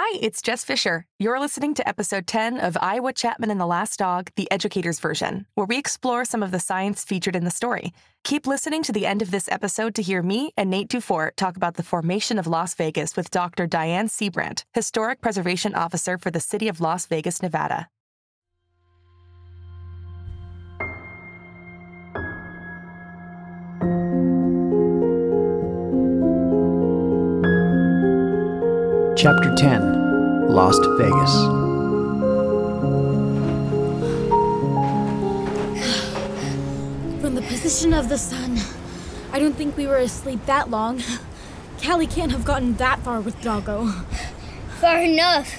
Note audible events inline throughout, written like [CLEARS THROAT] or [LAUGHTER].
Hi, it's Jess Fisher. You're listening to episode 10 of Iowa Chapman and the Last Dog, the educator's version, where we explore some of the science featured in the story. Keep listening to the end of this episode to hear me and Nate Dufour talk about the formation of Las Vegas with Dr. Diane Siebrandt, Historic Preservation Officer for the City of Las Vegas, Nevada. Chapter 10 Lost Vegas. From the position of the sun, I don't think we were asleep that long. Callie can't have gotten that far with Doggo. Far enough.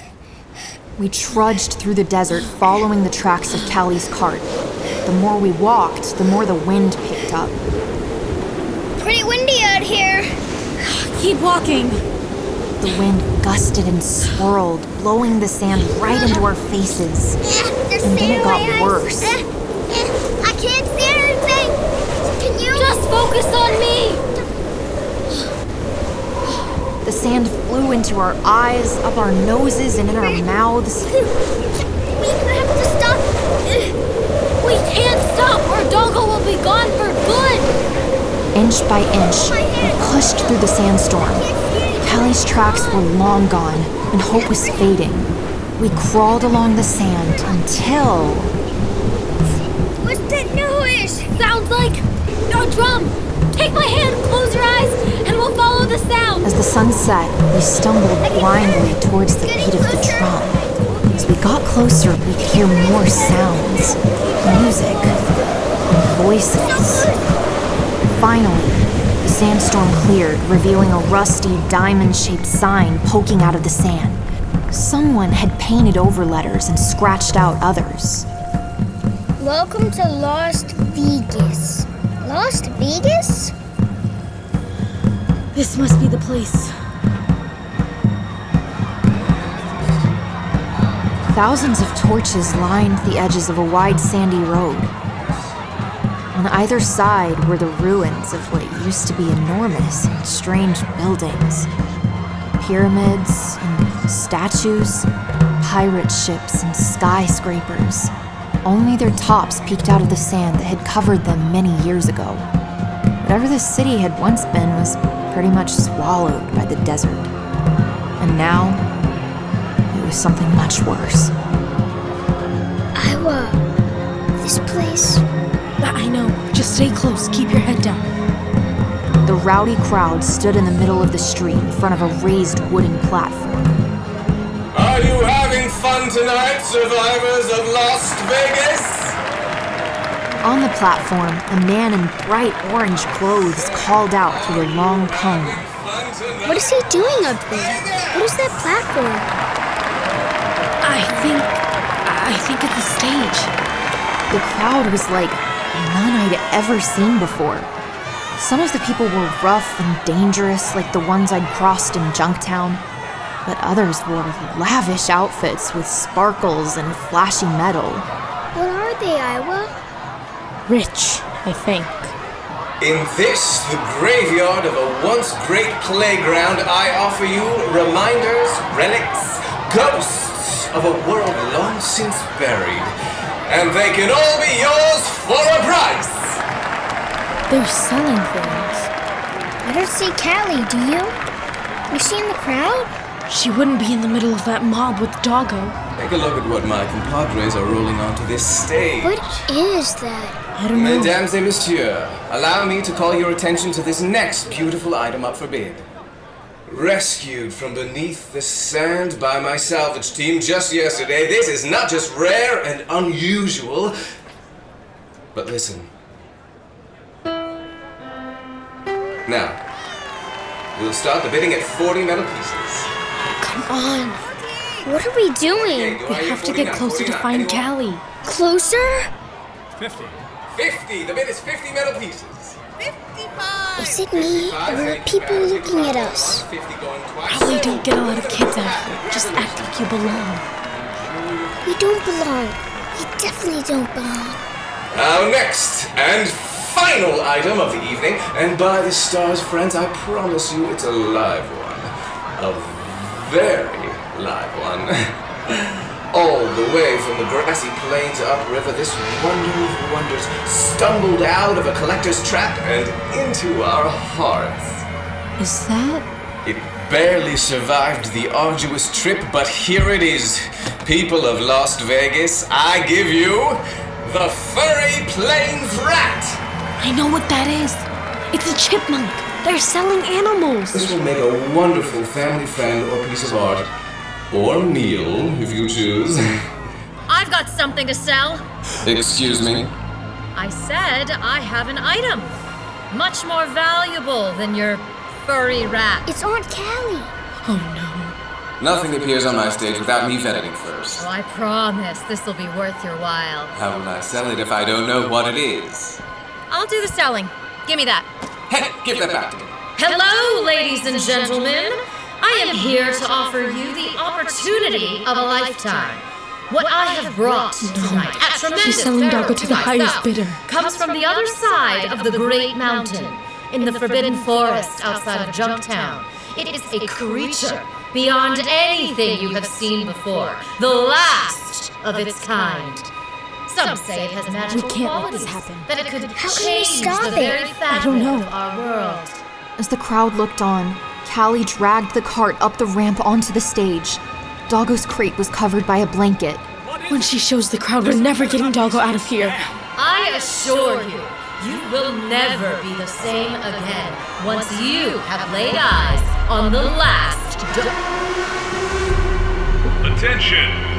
We trudged through the desert following the tracks of Callie's cart. The more we walked, the more the wind picked up. Pretty windy out here. Keep walking. The wind gusted and swirled, blowing the sand right into our faces. And then it got worse. I can't see anything. Can you? Just focus on me. The sand flew into our eyes, up our noses, and in our mouths. We have to stop. We can't stop or Doggo will be gone for good. Inch by inch, oh, we pushed through the sandstorm. Callie's tracks were long gone, and hope was fading. We crawled along the sand until. What's that noise? Sounds like a drum. Take my hand, close your eyes, and we'll follow the sound. As the sun set, we stumbled blindly towards the beat of the drum. As we got closer, we could hear more sounds music, voices. Finally, sandstorm cleared, revealing a rusty, diamond shaped sign poking out of the sand. Someone had painted over letters and scratched out others. Welcome to Lost Vegas. Lost Vegas? This must be the place. Thousands of torches lined the edges of a wide sandy road. On either side were the ruins of what used to be enormous and strange buildings pyramids and statues, pirate ships and skyscrapers. Only their tops peeked out of the sand that had covered them many years ago. Whatever this city had once been was pretty much swallowed by the desert. And now, it was something much worse. Iowa. This place. I know. Just stay close. Keep your head down. The rowdy crowd stood in the middle of the street in front of a raised wooden platform. Are you having fun tonight, survivors of Las Vegas? On the platform, a man in bright orange clothes called out through a long cone. What is he doing up there? What is that platform? I think. I think it's a stage. The crowd was like none I'd ever seen before. Some of the people were rough and dangerous, like the ones I'd crossed in Junktown, but others wore lavish outfits with sparkles and flashy metal. What are they, Iowa? Rich, I think. In this, the graveyard of a once great playground, I offer you reminders, relics, ghosts of a world long since buried. And they can all be yours for a price! They're selling things. I don't see Callie, do you? Is she in the crowd? She wouldn't be in the middle of that mob with Doggo. Take a look at what my compadres are rolling onto this stage. What is that? I don't know. Mesdames et messieurs, allow me to call your attention to this next beautiful item up for bid. Rescued from beneath the sand by my salvage team just yesterday, this is not just rare and unusual, but listen. Now, we'll start the bidding at 40 metal pieces. Come on. What are we doing? Okay, We have to get closer to find Callie. Closer? 50, the bid is 50 metal pieces. Is it me, or are people looking at us? 50 going twice. Probably don't get a lot of kids out here. Just act like you belong. We don't belong. We definitely don't belong. Our next and final item of the evening, and by the stars, friends, I promise you it's a live one. A very live one. [LAUGHS] All the way from the grassy plains upriver, this wonder of wonders stumbled out of a collector's trap and into our hearts. Is that? It barely survived the arduous trip, but here it is. People of Las Vegas, I give you the furry plains rat! I know what that is. It's a chipmunk. They're selling animals. This will make a wonderful family friend or piece of art. Or meal, if you choose. [LAUGHS] I've got something to sell. Excuse me? I said I have an item. Much more valuable than your furry rat. It's Aunt Callie. Oh no. Nothing appears on my stage without me vetting it first. Well, I promise this will be worth your while. How will I sell it if I don't know what it is? I'll do the selling. Give me that. Hey, give that back to me. Hello, ladies and gentlemen. I am here to offer you the opportunity of a lifetime. What I have brought tonight, at tremendous She's selling peril Doggo to the highest bidder. comes from the other side of the Great Mountain, in the Forbidden Forest outside of Junktown. It is a creature beyond anything you have seen before, the last of its kind. Some say it has magical We can't let this happen. that it could How can we stop the it? very I don't know. of our world. As the crowd looked on, Callie dragged the cart up the ramp onto the stage. Doggo's crate was covered by a blanket. When she shows the crowd, we're never getting Doggo out of here. I assure you, you will never be the same again once you have laid eyes on the last do- Attention!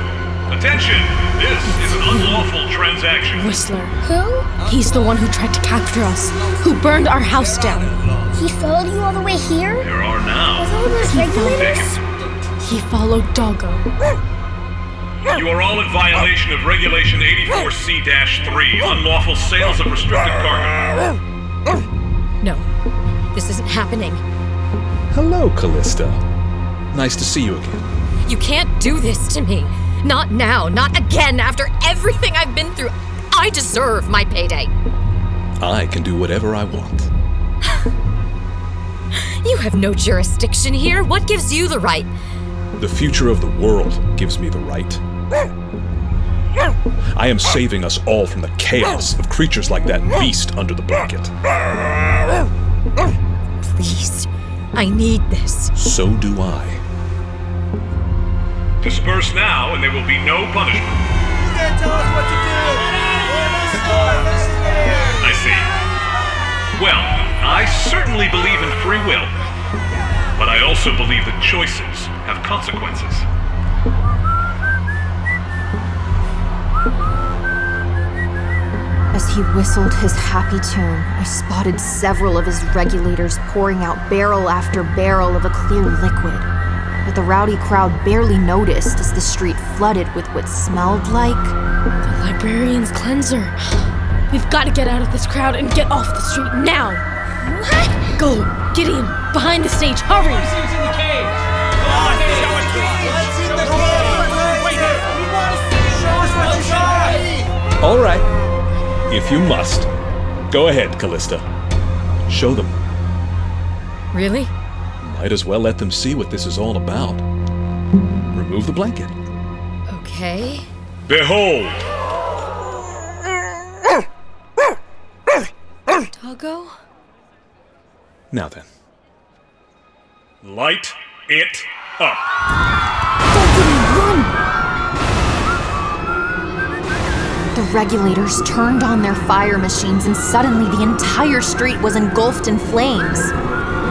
Attention! This is an unlawful transaction. Whistler. Who? He's the one who tried to capture us, who burned our house down. He followed you all the way here? There are With now. all those regulators? Vacant. He followed Doggo. You are all in violation of Regulation 84C-3, unlawful sales of restricted cargo. No, this isn't happening. Hello, Callista. Nice to see you again. You can't do this to me. Not now, not again, after everything I've been through. I deserve my payday. I can do whatever I want. [SIGHS] You have no jurisdiction here. What gives you the right? The future of the world gives me the right. I am saving us all from the chaos of creatures like that beast under the blanket. Please, I need this. So do I. Disperse now, and there will be no punishment. You can't tell us what to do! I see. Well, I certainly believe in free will, but I also believe that choices have consequences. As he whistled his happy tune, I spotted several of his regulators pouring out barrel after barrel of a clear liquid. But the rowdy crowd barely noticed as the street flooded with what smelled like. The librarian's cleanser. We've got to get out of this crowd and get off the street now. What? Go, Gideon, behind the stage, hurry! All right. If you must. Go ahead, Callista. Show them. Really? Might as well let them see what this is all about. Remove the blanket. Okay. Behold, Doggo? Now then. light it up. The regulators turned on their fire machines, and suddenly the entire street was engulfed in flames.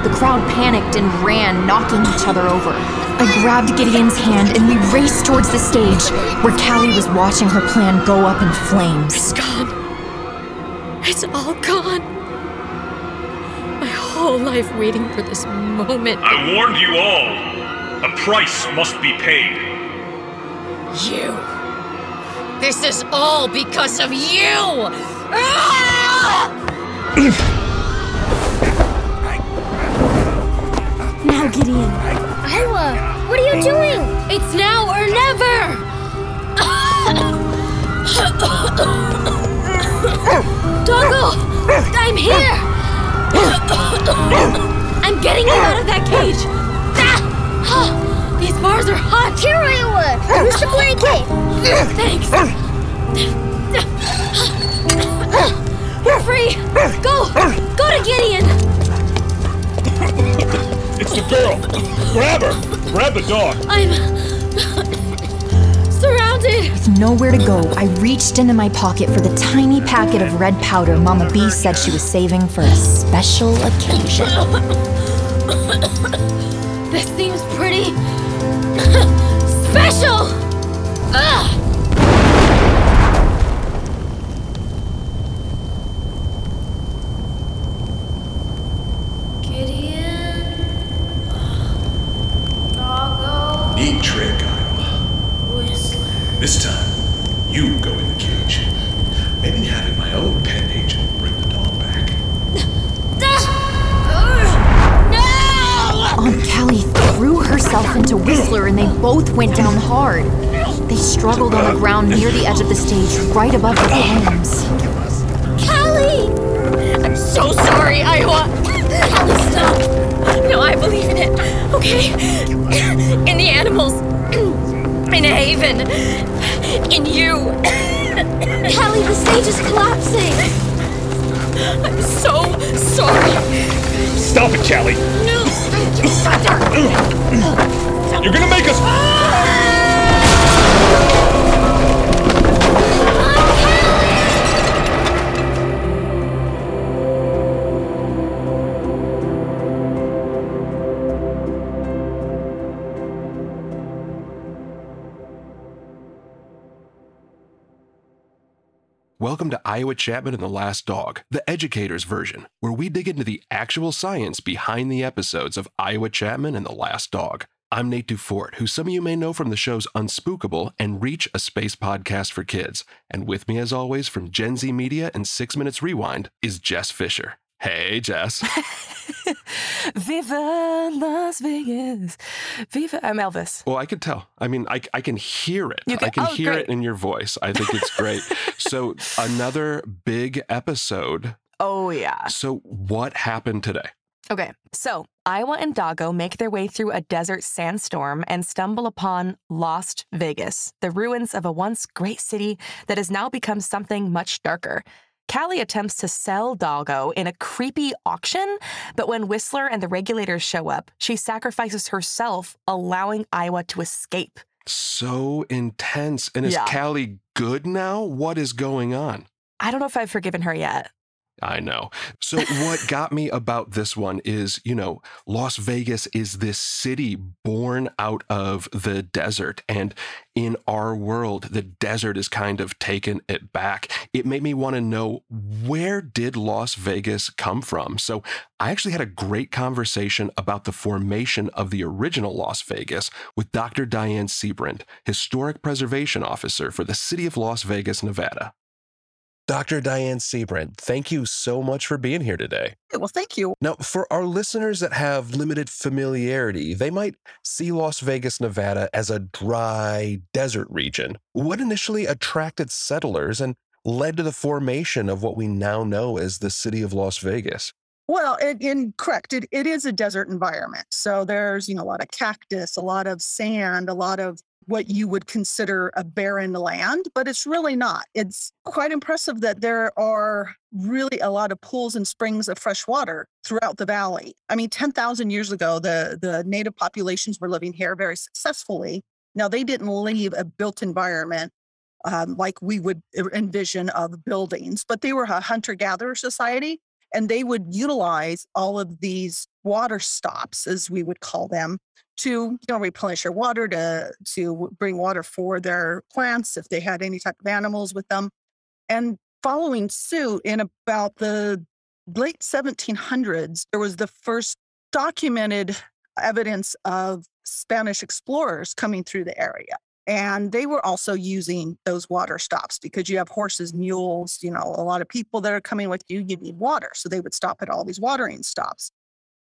The crowd panicked and ran, knocking each other over. I grabbed Gideon's hand and we raced towards the stage, where Callie was watching her plan go up in flames. It's gone. It's all gone. My whole life waiting for this moment. I warned you all. A price must be paid. You. This is all because of you! Ah! [CLEARS THROAT] Gideon. Iowa, what are you doing? It's now or never! Doggo! I'm here! I'm getting you out of that cage! These bars are hot. Here, Iowa. Here's the blanket. Thanks. You're free. Go. Go to Gideon. It's the girl! Grab her! Grab the dog! I'm surrounded. With nowhere to go, I reached into my pocket for the tiny packet of red powder Mama B said she was saving for a special occasion. This seems pretty stage, right above the flames. Callie! I'm so sorry, Iowa. Callie, stop. No, I believe in it. Okay? In the animals. [CLEARS THROAT] In Haven. In you. [COUGHS] Callie, the stage is collapsing. I'm so sorry. Stop it, Callie! No. You're gonna make us. Ah! Welcome to Iowa Chapman and the Last Dog, the educator's version, where we dig into the actual science behind the episodes of Iowa Chapman and the Last Dog. I'm Nate Dufort, who some of you may know from the shows Unspookable and Reach, a space podcast for kids. And with me, as always, from Gen Z Media and Six Minutes Rewind, is Jess Fisher. Hey, Jess. [LAUGHS] Viva Las Vegas. Viva. I'm Elvis. Well, I could tell. I mean, I, I can hear it. Can- I can oh, hear great. it in your voice. I think it's great. [LAUGHS] so, another big episode. Oh, yeah. So, what happened today? Okay, so Iowa and Doggo make their way through a desert sandstorm and stumble upon Lost Vegas, the ruins of a once great city that has now become something much darker. Callie attempts to sell Doggo in a creepy auction, but when Whistler and the regulators show up, she sacrifices herself, allowing Iowa to escape. So intense. And is Yeah. Callie good now? What is going on? I don't know if I've forgiven her yet. I know. So, what got me about this one is, you know, Las Vegas is this city born out of the desert. And in our world, the desert is kind of taken it back. It made me want to know where did Las Vegas come from? So, I actually had a great conversation about the formation of the original Las Vegas with Dr. Diane Siebrandt, Historic Preservation Officer for the City of Las Vegas, Nevada. Dr. Diane Siebrandt, thank you so much for being here today. Well, thank you. Now, for our listeners that have limited familiarity, they might see Las Vegas, Nevada as a dry desert region. What initially attracted settlers and led to the formation of what we now know as the city of Las Vegas? Well, it, in correct, it, it is a desert environment. So there's, you know, a lot of cactus, a lot of sand, a lot of what you would consider a barren land, but it's really not. It's quite impressive that there are really a lot of pools and springs of fresh water throughout the valley. I mean, 10,000 years ago, the, the native populations were living here very successfully. Now, they didn't leave a built environment um, like we would envision of buildings, but they were a hunter gatherer society and they would utilize all of these water stops, as we would call them, to you know replenish their water, to to bring water for their plants if they had any type of animals with them. And following suit in about the late 1700s, there was the first documented evidence of Spanish explorers coming through the area. And they were also using those water stops because you have horses, mules, you know, a lot of people that are coming with you, you need water. So they would stop at all these watering stops.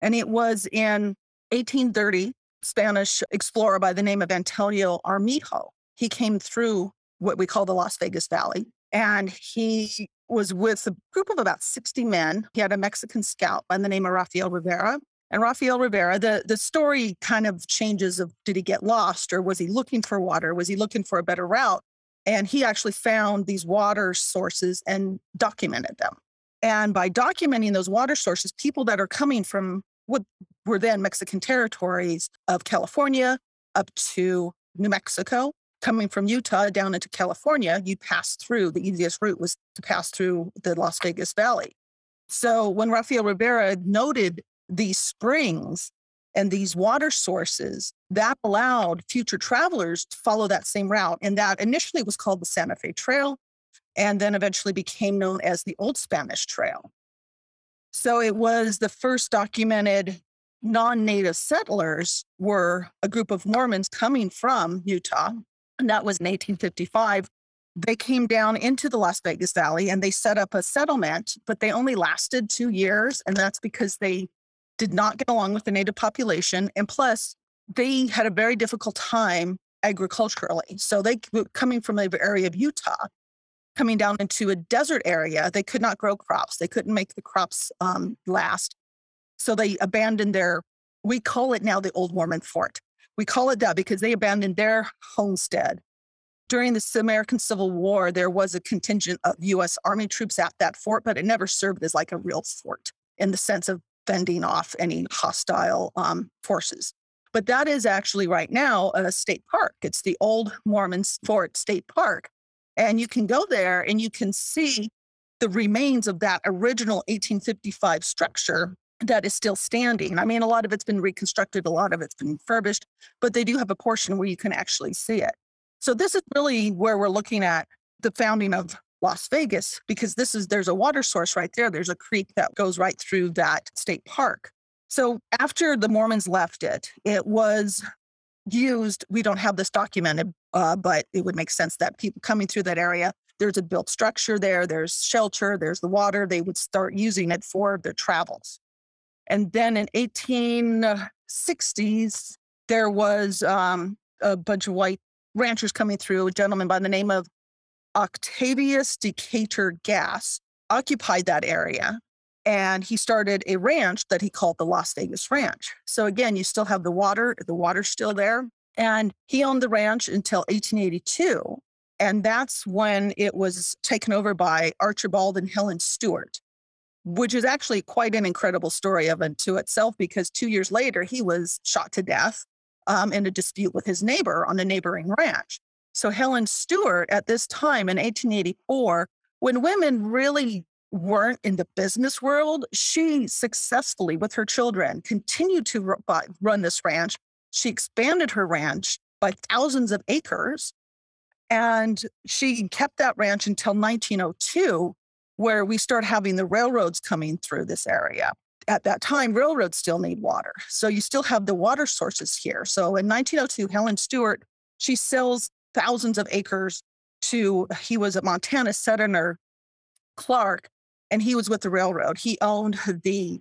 And it was in 1830, Spanish explorer by the name of Antonio Armijo. He came through what we call the Las Vegas Valley, and he was with a group of about 60 men. He had a Mexican scout by the name of Rafael Rivera, And Rafael Rivera, the, the story kind of changes of did he get lost or was he looking for water? Was he looking for a better route? And he actually found these water sources and documented them. And by documenting those water sources, people that are coming from what were then Mexican territories of California up to New Mexico, coming from Utah down into California, you pass through the easiest route was to pass through the Las Vegas Valley. So when Rafael Rivera noted these springs and these water sources, that allowed future travelers to follow that same route. And that initially was called the Santa Fe Trail and then eventually became known as the Old Spanish Trail. So it was the first documented non-native settlers were a group of Mormons coming from Utah, and that was in 1855 they came down into the Las Vegas Valley and they set up a settlement, but they only lasted two years. And that's because they did not get along with the native population. And plus, they had a very difficult time agriculturally. So they were coming from the area of Utah, coming down into a desert area, they could not grow crops. They couldn't make the crops um, last. So they abandoned their, we call it now the Old Mormon Fort. We call it that because they abandoned their homestead during the American Civil War, there was a contingent of US Army troops at that fort, but it never served as like a real fort in the sense of fending off any hostile um, forces. But that is actually right now a state park. It's the old Mormon Fort State Park. And you can go there and you can see the remains of that original 1855 structure that is still standing. I mean, a lot of it's been reconstructed, a lot of it's been refurbished, but they do have a portion where you can actually see it. So this is really where we're looking at the founding of Las Vegas because this is there's a water source right there. There's a creek that goes right through that state park. So after the Mormons left it, it was used. We don't have this documented, uh, but it would make sense that people coming through that area, there's a built structure there, there's shelter, there's the water. They would start using it for their travels. And then in 1860s, there was um, a bunch of white ranchers coming through, a gentleman by the name of Octavius Decatur Gass occupied that area and he started a ranch that he called the Las Vegas Ranch. So again, you still have the water, the water's still there. And he owned the ranch until 1882. And that's when it was taken over by Archibald and Helen Stewart, which is actually quite an incredible story of unto itself because two years later, he was shot to death um, in a dispute with his neighbor on a neighboring ranch. So Helen Stewart at this time in 1884, when women really weren't in the business world, she successfully, with her children, continued to run this ranch. She expanded her ranch by thousands of acres. And she kept that ranch until 1902, where we start having the railroads coming through this area at that time, railroads still need water. So you still have the water sources here. So in 1902, Helen Stewart, she sells thousands of acres to, he was a Montana Senator Clark, and he was with the railroad. He owned [LAUGHS] the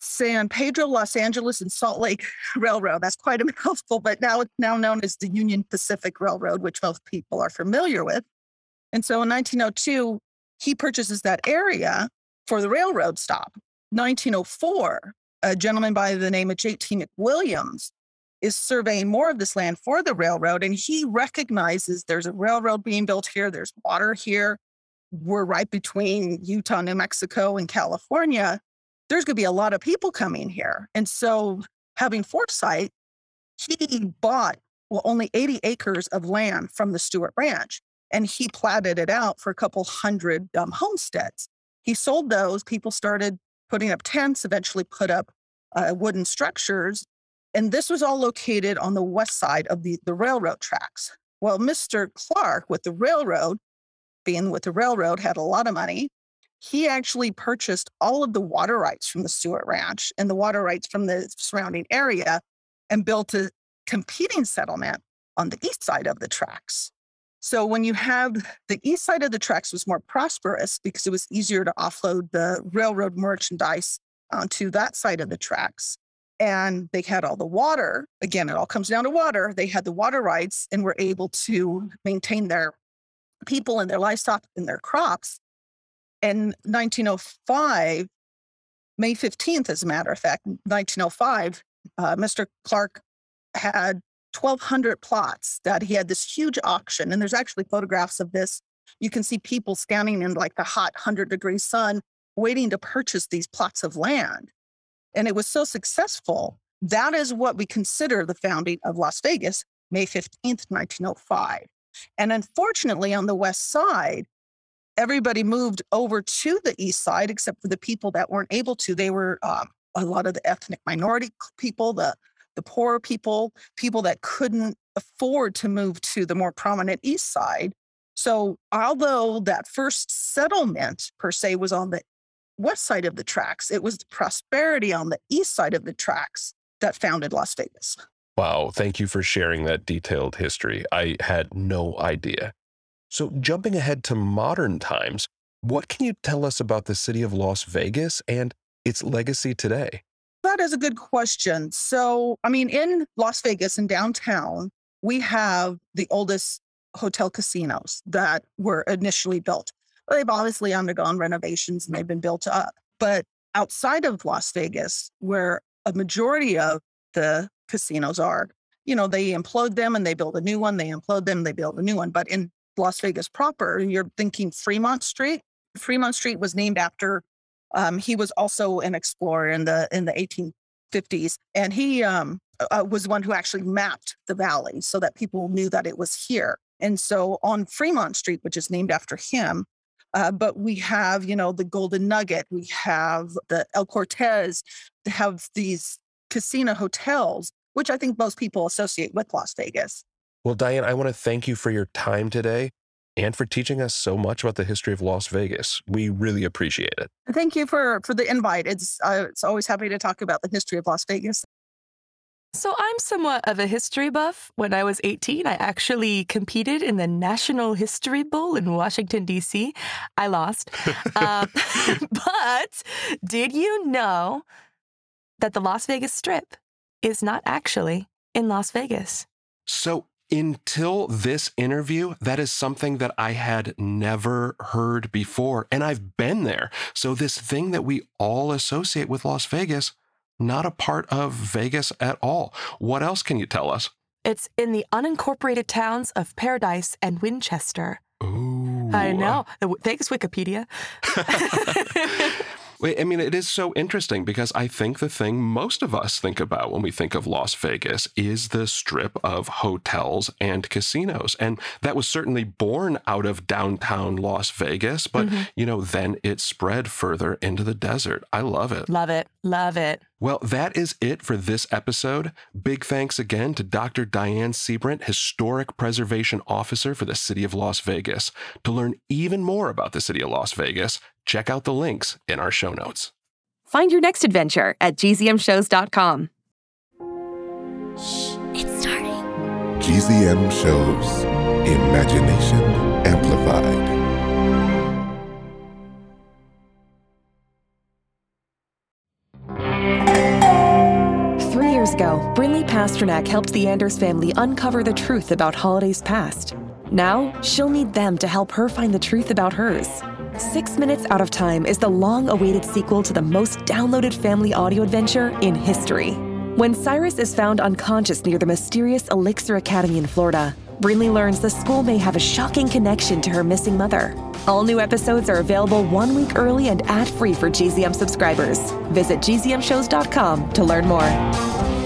San Pedro, Los Angeles, and Salt Lake [LAUGHS] Railroad. That's quite a [LAUGHS] mouthful, but now it's now known as the Union Pacific Railroad, which most people are familiar with. And so in 1902, he purchases that area for the railroad stop. 1904, a gentleman by the name of J.T. McWilliams is surveying more of this land for the railroad, and he recognizes there's a railroad being built here, there's water here. We're right between Utah, New Mexico, and California. There's going to be a lot of people coming here. And so, having foresight, he bought well only 80 acres of land from the Stewart Ranch, and he platted it out for a couple hundred um, homesteads. He sold those. People started putting up tents, eventually put up uh, wooden structures. And this was all located on the west side of the, the railroad tracks. Well, Mr. Clark with the railroad, being with the railroad, had a lot of money. He actually purchased all of the water rights from the Stewart Ranch and the water rights from the surrounding area and built a competing settlement on the east side of the tracks. So when you have the east side of the tracks was more prosperous because it was easier to offload the railroad merchandise onto that side of the tracks. And they had all the water. Again, it all comes down to water. They had the water rights and were able to maintain their people and their livestock and their crops. In 1905, May 15th, as a matter of fact, 1905, uh, Mr. Clark had 1,200 plots that he had this huge auction. And there's actually photographs of this. You can see people standing in like the hot 100 degree sun waiting to purchase these plots of land. And it was so successful. That is what we consider the founding of Las Vegas, May 15th, 1905. And unfortunately, on the west side, everybody moved over to the east side, except for the people that weren't able to. They were um, a lot of the ethnic minority people, the the poor people, people that couldn't afford to move to the more prominent east side. So, although that first settlement per se was on the west side of the tracks, it was the prosperity on the east side of the tracks that founded Las Vegas. Wow, thank you for sharing that detailed history. I had no idea. So, jumping ahead to modern times, what can you tell us about the city of Las Vegas and its legacy today? That is a good question. So, I mean, in Las Vegas in downtown, we have the oldest hotel casinos that were initially built. They've obviously undergone renovations and they've been built up. But outside of Las Vegas, where a majority of the casinos are, you know, they implode them and they build a new one, they implode them, they build a new one. But in Las Vegas proper, you're thinking Fremont Street. Fremont Street was named after um, he was also an explorer in the in the 1850s, and he um, uh, was one who actually mapped the valley so that people knew that it was here. And so on Fremont Street, which is named after him, uh, but we have, you know, the Golden Nugget, we have the El Cortez, have these casino hotels, which I think most people associate with Las Vegas. Well, Diane, I want to thank you for your time today and for teaching us so much about the history of Las Vegas. We really appreciate it. Thank you for for the invite. It's uh, it's always happy to talk about the history of Las Vegas. So I'm somewhat of a history buff. When I was 18, I actually competed in the National History Bowl in Washington D.C. I lost, [LAUGHS] uh, [LAUGHS] but did you know that the Las Vegas Strip is not actually in Las Vegas? So until this interview, that is something that I had never heard before. And I've been there. So, this thing that we all associate with Las Vegas, not a part of Vegas at all. What else can you tell us? It's in the unincorporated towns of Paradise and Winchester. Ooh. I know. Thanks, Wikipedia. [LAUGHS] [LAUGHS] I mean, it is so interesting because I think the thing most of us think about when we think of Las Vegas is the strip of hotels and casinos. And that was certainly born out of downtown Las Vegas, but, mm-hmm. you know, then it spread further into the desert. I love it. Love it. Love it. Well, that is it for this episode. Big thanks again to Dr. Diane Siebrandt, Historic Preservation Officer for the City of Las Vegas. To learn even more about the City of Las Vegas, check out the links in our show notes. Find your next adventure at gzmshows.com. Shh, it's starting. GZM Shows Imagination Amplified. Three years ago, Brinley Pasternak helped the Anders family uncover the truth about Holiday's past. Now, she'll need them to help her find the truth about hers. Six Minutes Out of Time is the long awaited sequel to the most downloaded family audio adventure in history. When Cyrus is found unconscious near the mysterious Elixir Academy in Florida, Brinley learns the school may have a shocking connection to her missing mother. All new episodes are available one week early and ad free for GZM subscribers. Visit gzmshows.com to learn more.